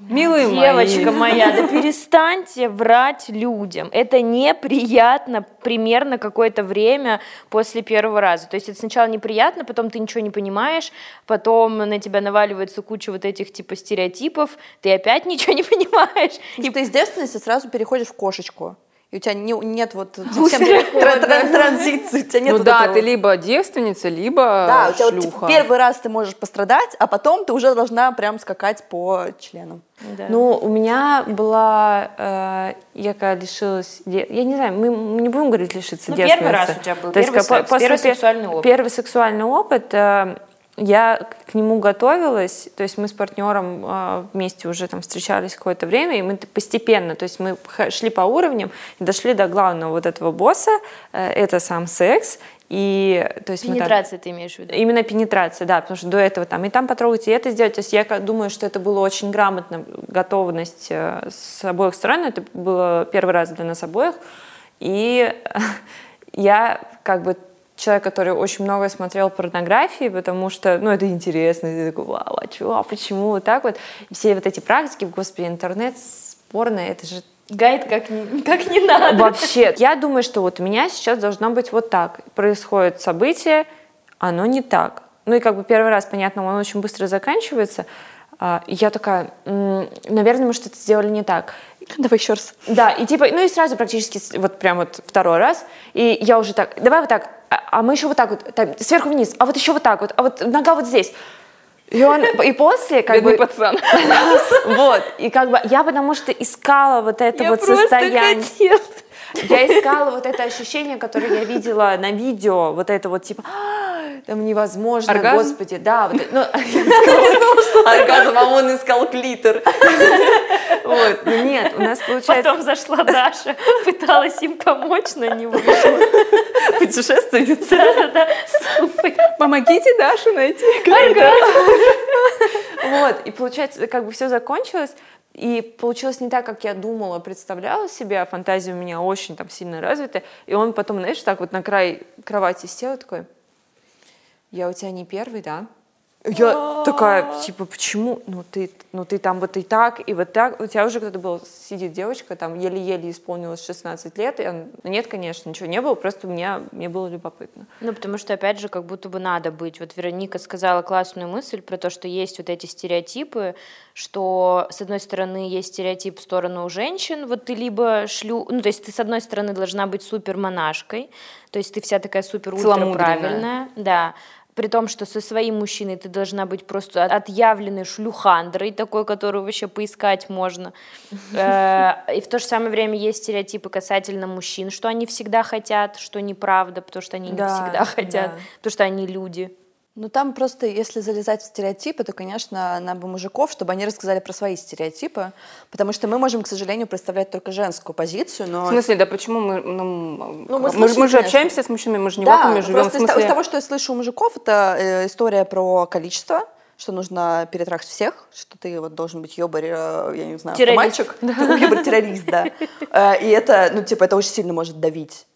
Милые Девочка мои. моя, да перестаньте врать людям. Это неприятно примерно какое-то время после первого раза. То есть это сначала неприятно, потом ты ничего не понимаешь, потом на тебя наваливается куча вот этих типа стереотипов, ты опять ничего не понимаешь. И ты из девственности сразу переходишь в кошечку и у тебя не, нет вот совсем тран тран транзиции, у тебя нет Ну вот да, этого. ты либо девственница, либо Да, у тебя шлюха. вот первый раз ты можешь пострадать, а потом ты уже должна прям скакать по членам. Да. Ну, у меня была, э, я когда лишилась, я не знаю, мы, мы не будем говорить лишиться ну, девственности. первый раз у тебя был, То первый, секс, первый сексуальный опыт. Первый сексуальный опыт, э, я к нему готовилась, то есть мы с партнером э, вместе уже там встречались какое-то время, и мы постепенно, то есть мы шли по уровням и дошли до главного вот этого босса, э, это сам секс, и, то есть пенетрация ты имеешь в виду? Именно пенетрация, да, потому что до этого там и там потрогать, и это сделать. То есть я думаю, что это было очень грамотно, готовность э, с обоих сторон. Это было первый раз для нас обоих. И я как бы человек, который очень много смотрел порнографии, потому что, ну, это интересно, и ты такой, вау, а чего, а почему, вот так вот. И все вот эти практики, господи, интернет, порно, это же Гайд как как не надо. Вообще, я думаю, что вот у меня сейчас должно быть вот так. Происходит событие, оно не так. Ну и как бы первый раз, понятно, он очень быстро заканчивается. А, и я такая, наверное, мы что-то сделали не так. Давай еще раз. Да, и типа, ну и сразу практически вот прям вот второй раз. И я уже так, давай вот так, а, а мы еще вот так вот, так, сверху вниз, а вот еще вот так вот, а вот нога вот здесь. И, он, и после как Бедный бы... пацан. Вот. И как бы я потому что искала вот это вот состояние. Хотела. Я искала вот это ощущение, которое я видела на видео, вот это вот типа, «А, там невозможно, Оргазм? господи, да, вот, ну, оргазм, а он искал клитор. Вот, ну нет, у нас получается... Потом зашла Даша, пыталась им помочь, но не вышло. Путешественница. Да-да-да. Помогите Дашу найти. Вот, и получается, как бы все закончилось, и получилось не так, как я думала, представляла себе, а фантазия у меня очень там сильно развита. И он потом, знаешь, так вот на край кровати сел такой, я у тебя не первый, да? Я такая, типа, почему? Ну ты, ну ты там вот и так, и вот так. У тебя уже кто-то был, сидит девочка, там еле-еле исполнилось 16 лет. И он, «Ну, нет, конечно, ничего не было, просто мне, мне было любопытно. Ну, потому что, опять же, как будто бы надо быть. Вот Вероника сказала классную мысль про то, что есть вот эти стереотипы, что, с одной стороны, есть стереотип в сторону женщин, вот ты либо шлю... Ну, то есть ты, с одной стороны, должна быть супер монашкой, то есть ты вся такая супер ультра правильная, да, при том, что со своим мужчиной ты должна быть просто отъявленной шлюхандрой, такой, которую вообще поискать можно. Э, И в то же самое время есть стереотипы касательно мужчин, что они всегда хотят, что неправда, потому что они не Да, всегда хотят, потому что они люди. Ну там просто, если залезать в стереотипы, то, конечно, нам бы мужиков, чтобы они рассказали про свои стереотипы, потому что мы можем, к сожалению, представлять только женскую позицию, но... В смысле, да почему мы... Ну, Ну, мы слышим, мы же общаемся с мужчинами, мы же не в да, вакууме живем. В просто из, того- из смысле, того, что я слышу у мужиков, это э, история про количество, что нужно перетрахать всех, что ты вот должен быть ёбарь, э, я не знаю, Террорист. мальчик, ёбарь-террорист, да. Э, И это, ну, типа, это очень сильно может давить,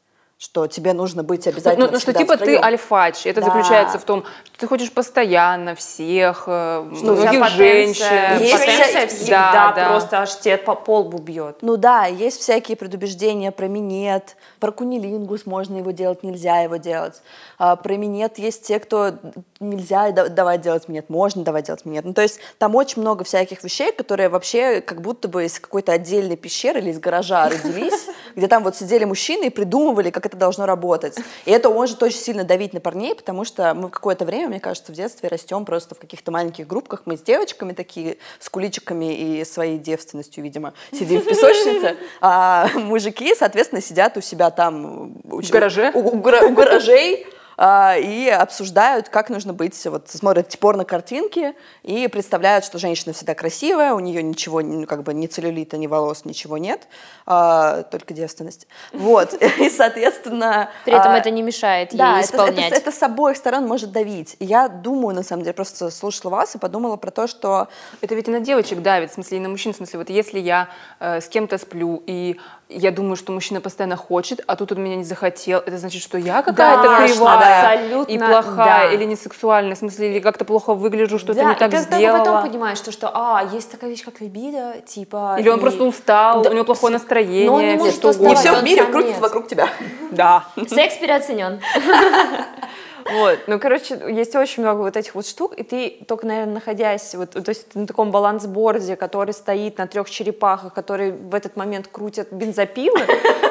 что тебе нужно быть Ну, обязательно ну, ну, что типа ты альфач. Это Да. заключается в том, что ты хочешь постоянно всех, э, вся многих женщин. Есть потенция всегда Да, да. просто аж тебе по полбу бьет. Ну да, есть всякие предубеждения про минет, про кунилингус, можно его делать, нельзя его делать. А, про минет есть те, кто нельзя да- давать делать минет, можно давать делать минет. Ну то есть там очень много всяких вещей, которые вообще как будто бы из какой-то отдельной пещеры или из гаража родились, где там вот сидели мужчины и придумывали, как это должно работать. И это может очень сильно давить на парней, потому что мы какое-то время, мне кажется, в детстве растем просто в каких-то маленьких группках. Мы с девочками такие, с куличиками и своей девственностью, видимо, сидим в песочнице, а мужики, соответственно, сидят у себя там... У, В гараже? У, у у гаражей, и обсуждают, как нужно быть, вот смотрят порно-картинки и представляют, что женщина всегда красивая, у нее ничего, ну, как бы ни целлюлита, ни волос, ничего нет, а, только девственность. Вот, и, соответственно... При этом а, это не мешает да, ей это, исполнять. это- это с обоих сторон может давить. Я думаю, на самом деле, просто слушала вас и подумала про то, что Это ведь и на девочек давит, в смысле, и на мужчин. В смысле, вот если я э, с кем-то сплю, и я думаю, что мужчина постоянно хочет, а тут он меня не захотел, это значит, что я какая-то Конечно, кривая абсолютно, и плохая, да. или не сексуальная, в смысле, или как-то плохо выгляжу, что-то Да, не так и ты сделала. потом понимаешь, что, что, а, есть такая вещь, как либидо, типа... Или он и- просто устал, Да, у него плохое настроение, но он не может что не все в он мире крутится вокруг тебя. Да. Секс переоценен. Вот, ну, короче, есть очень много вот этих вот штук, и ты только, наверное, находясь вот, то есть на таком балансборде, который стоит на трех черепахах, которые в этот момент крутят бензопилы,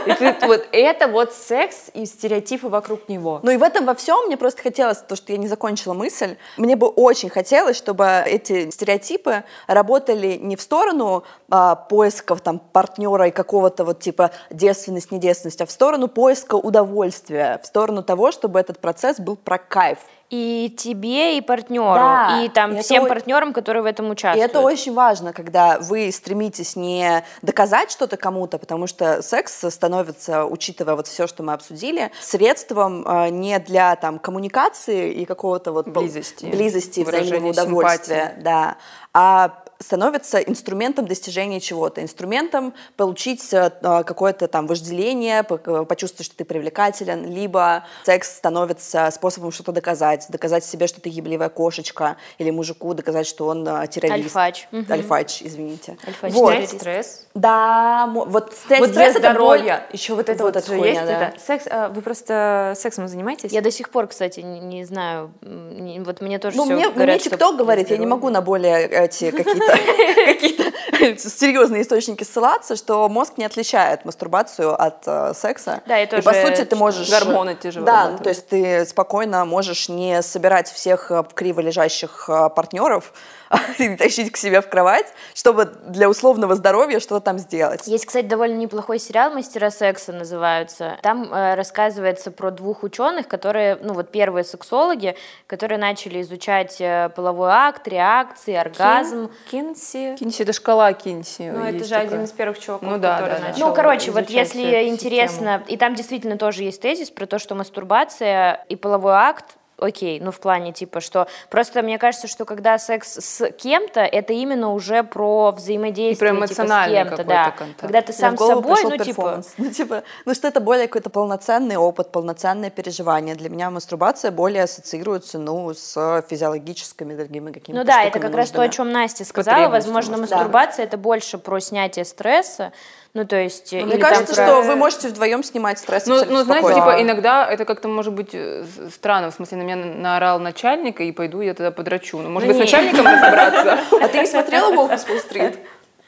и ты вот это вот секс и стереотипы вокруг него. Ну и в этом во всем мне просто хотелось, то, что я не закончила мысль, мне бы очень хотелось, чтобы эти стереотипы работали не в сторону а, поисков там партнера и какого-то вот типа девственность, не девственность, а в сторону поиска удовольствия, в сторону того, чтобы этот процесс был про кайф. И тебе, и партнеру, Да, и там и это всем о- партнерам, которые в этом И участвуют. это очень важно, когда вы стремитесь не доказать что-то кому-то, потому что секс становится, учитывая вот все, что мы обсудили, средством э, не для там коммуникации и какого-то вот Близости, близости, взаимного выражения удовольствия, симпатии. да, а становится инструментом достижения чего-то, инструментом получить э, какое-то там вожделение, э, почувствовать, что ты привлекателен, либо секс становится способом что-то доказать, доказать себе, что ты ебливая кошечка, или мужику доказать, что он э, террорист. Альфач. Мгм. Альфач, извините. Альфач Вот. террорист. стресс. Да, вот снять Вот стресс для это боль. здоровья. Еще вот это Вот вот, же хуйня, есть. да. это. Секс, а, вы просто сексом занимаетесь? Я до сих пор, кстати, не, не знаю, вот мне тоже Ну, всё мне, говорят, мне для говорит, я не здоровья. могу на более эти какие-то какие-то серьезные источники ссылаться, что мозг не отличает мастурбацию от э, секса. Да, и по тоже сути ты можешь... Гормоны те же Да, то есть ты спокойно можешь не собирать всех э, криво лежащих э, партнеров и тащить к себе в кровать, чтобы для условного здоровья что-то там сделать. Есть, кстати, довольно неплохой сериал «Мастера секса» называются. Там э, рассказывается про двух ученых, которые, ну вот первые сексологи, которые начали изучать половой акт, реакции, оргазм. Кин- Кинси. Кинси, это шкала Кинси. Ну, это же один такая. из первых чуваков, Ну да, который да, начал Ну, короче, вот если интересно, и там действительно тоже есть тезис про то, что мастурбация и половой акт окей, ну в плане типа, что просто мне кажется, что когда секс с кем-то, это именно уже про взаимодействие про типа, с кем-то, да. контакт. Когда ты сам с собой, ну типа. Ну, типа, ну что это более какой-то полноценный опыт, полноценное переживание. Для меня мастурбация более ассоциируется, ну, с физиологическими другими какими-то ну да, это как раз то, о чем Настя сказала. Возможно, может, да. мастурбация это больше про снятие стресса, ну то есть. Ну, Мне кажется, про- что вы можете вдвоем снимать стресс Ну, ну, знаете, типа, иногда это как-то может быть э, с- странно, в смысле, на меня наорал начальник, и пойду я тогда подрачу. Ну, может Ну, быть, с не. начальником разобраться? А ты не смотрела «Волк с Уолл-стрит»?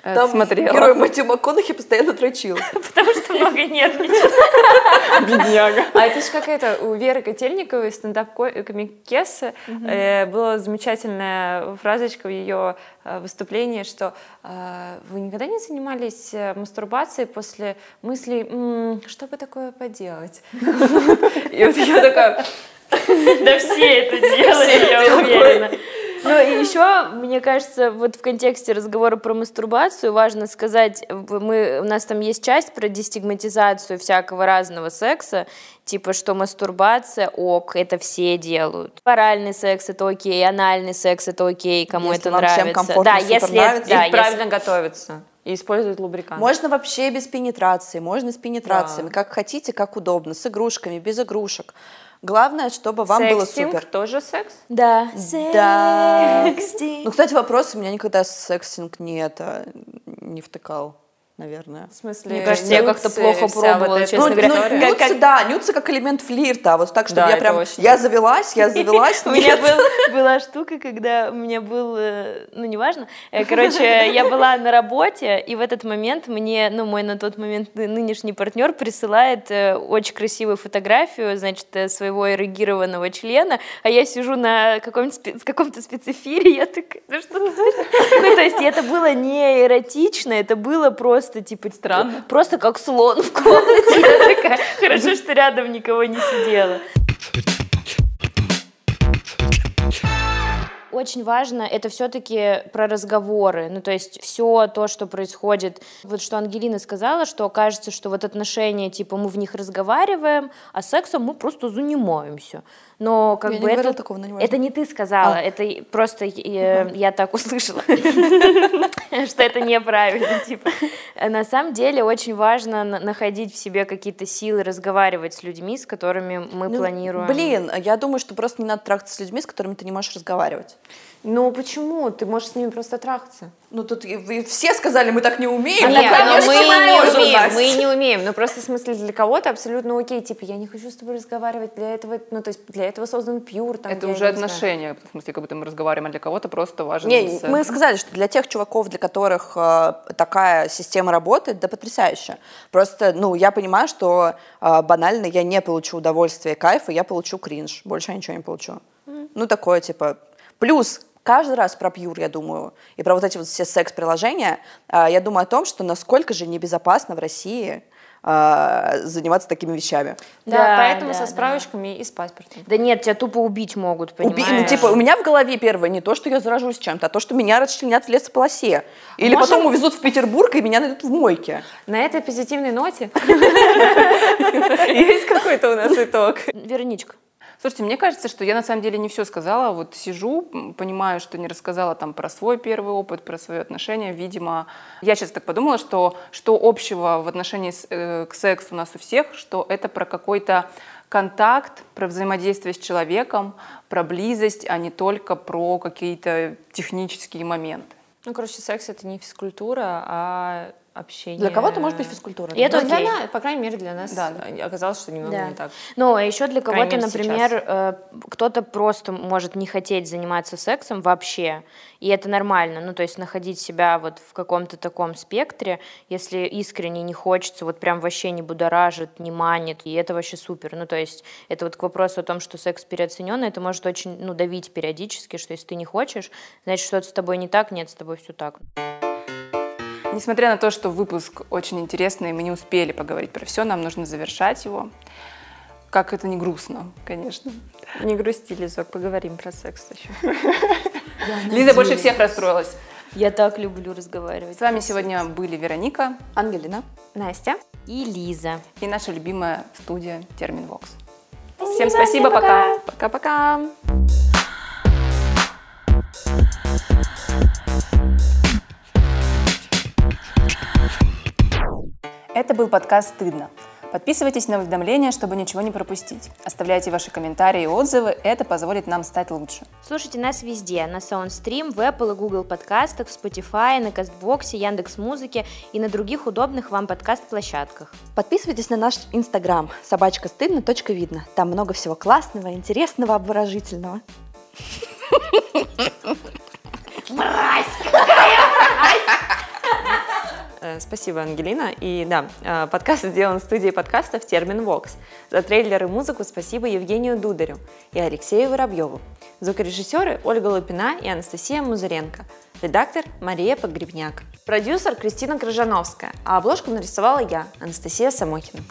Э, Там Смотрела. герой Мэтью МакКонахи постоянно дрочил. Потому что много нервничает. Бедняга. А это же какая-то у Веры Котельниковой, стендап-комикессы, э, была замечательная фразочка в ее э, выступлении, что вы никогда не занимались мастурбацией после мыслей, «М, что бы такое поделать? И вот я такая, Да все это делали, я уверена. Ну и еще, мне кажется, вот в контексте разговора про мастурбацию важно сказать, мы, у нас там есть часть про дестигматизацию всякого разного секса, типа, что мастурбация ок, это все делают. Оральный секс это окей, анальный секс это окей, кому Если это вам нравится. всем комфортно, да, если нравится. да, и если- правильно готовиться, и использовать лубрикант. Можно вообще без пенетрации, можно с пенетрациями, как хотите, как удобно, с игрушками, без игрушек. Главное, чтобы вам было Секстинг супер. тоже секс? Да. Да. Секстинг. Ну, кстати, вопрос, у меня никогда сексинг не это не втыкал, наверное. В смысле, Мне кажется, я как-то плохо пробовала, вот честно ну, говоря. ну, нюцы, как- да, нюцы как элемент флирта, вот так, чтобы Да, я прям, очень я завелась, я завелась, У меня была штука, когда у меня был, э, ну, неважно, э, короче, я была на работе, и в этот момент мне, ну, мой на тот момент ны- нынешний партнер присылает э, очень красивую фотографию, значит, своего эрегированного члена, а я сижу на каком-то спе- каком-то спецэфире, я такая, ну что ты?» Ну, то есть это было не эротично, это было просто, типа, Странно. Просто как слон в комнате. Я такая, хорошо, что рядом никого не сидела. Очень важно это все-таки про разговоры. Ну, то есть все то, что происходит. Вот что Ангелина сказала, что кажется, что вот отношения, типа, мы в них разговариваем, а сексом мы просто занимаемся. Но как Я бы не это, такого, но не это не ты сказала, А. это просто э, я так услышала, что это неправильно. Типа. На самом деле очень важно на- находить в себе какие-то силы, разговаривать с людьми, с которыми мы Ну, планируем. Блин, я думаю, что просто не надо трахаться с людьми, с которыми ты не можешь разговаривать. Ну почему? Ты можешь с ними просто трахаться. Ну, тут и- вы все сказали, мы так не умеем. Нет, Ну, ну, конечно, мы не умеем, Настя. мы не умеем. Ну просто в смысле для кого-то абсолютно окей. Типа я не хочу с тобой разговаривать. Для этого, ну то есть для этого создан пьюр. Там, Это уже отношения, в смысле, как будто мы разговариваем, а для кого-то просто важен Не, секс. мы сказали, что для тех чуваков, для которых э, такая система работает, да потрясающе. Просто, ну, я понимаю, что э, банально я не получу удовольствие, кайфа, я получу кринж. Больше я ничего не получу. Ну, такое, типа... Плюс каждый раз про пьюр, я думаю, и про вот эти вот все секс-приложения, э, я думаю о том, что насколько же небезопасно в России э, заниматься такими вещами. Да, Да, поэтому да, со да. справочками и с паспортом. Да нет, тебя тупо убить могут, Уби- понимаешь? ну, типа, у меня в голове первое не то, что я заражусь чем-то, а то, что меня расчленят в лесополосе. Или Можем- потом увезут в Петербург, и меня найдут в мойке. На этой позитивной ноте есть какой-то у нас итог. Вероничка. Слушайте, мне кажется, что я на самом деле не все сказала. Вот сижу, понимаю, что не рассказала там про свой первый опыт, про свои отношения. Видимо, я сейчас так подумала, что что общего в отношении с- э, к сексу у нас у всех, что это про какой-то контакт, про взаимодействие с человеком, про близость, а не только про какие-то технические моменты. Ну, короче, секс — это не физкультура, а общение. Для кого-то может быть физкультура. И это для нас, по крайней мере, для нас Да. оказалось, что немного Да. не так. Ну, а еще для кого-то, например, э, кто-то просто может не хотеть заниматься сексом вообще, и это нормально. Ну, то есть находить себя вот в каком-то таком спектре, если искренне не хочется, вот прям вообще не будоражит, не манит, и это вообще супер. Ну, то есть это вот к вопросу о том, что секс переоценен, это может очень, ну, давить периодически, что если ты не хочешь, значит, что-то с тобой не так, нет, с тобой все так. Несмотря на то, что выпуск очень интересный, мы не успели поговорить про все, нам нужно завершать его. Как это не грустно, конечно. Не грусти, Лизок, поговорим про секс еще. Лиза больше всех расстроилась. Я так люблю разговаривать. С вами сегодня были Вероника Ангелина. Настя? И Лиза. и наша любимая студия Термин Вокс. Всем спасибо, пока. Пока-пока. Это был подкаст «Стыдно». Подписывайтесь на уведомления, чтобы ничего не пропустить. Оставляйте ваши комментарии и отзывы, это позволит нам стать лучше. Слушайте нас везде, на SoundStream, в Apple и Google подкастах, в Spotify, на Кастбоксе, Яндекс.Музыке и на других удобных вам подкаст-площадках. Подписывайтесь на наш инстаграм собачка стыдно, видно. Там много всего классного, интересного, обворожительного. Э, Спасибо, Ангелина. И да, э, подкаст сделан в студии подкастов «Термин Вокс». За трейлер и музыку спасибо Евгению Дударю и Алексею Воробьеву. Звукорежиссеры Ольга Лупина и Анастасия Музыренко. Редактор Мария Погребняк. Продюсер Кристина Крыжановская. А обложку нарисовала я, Анастасия Самохина.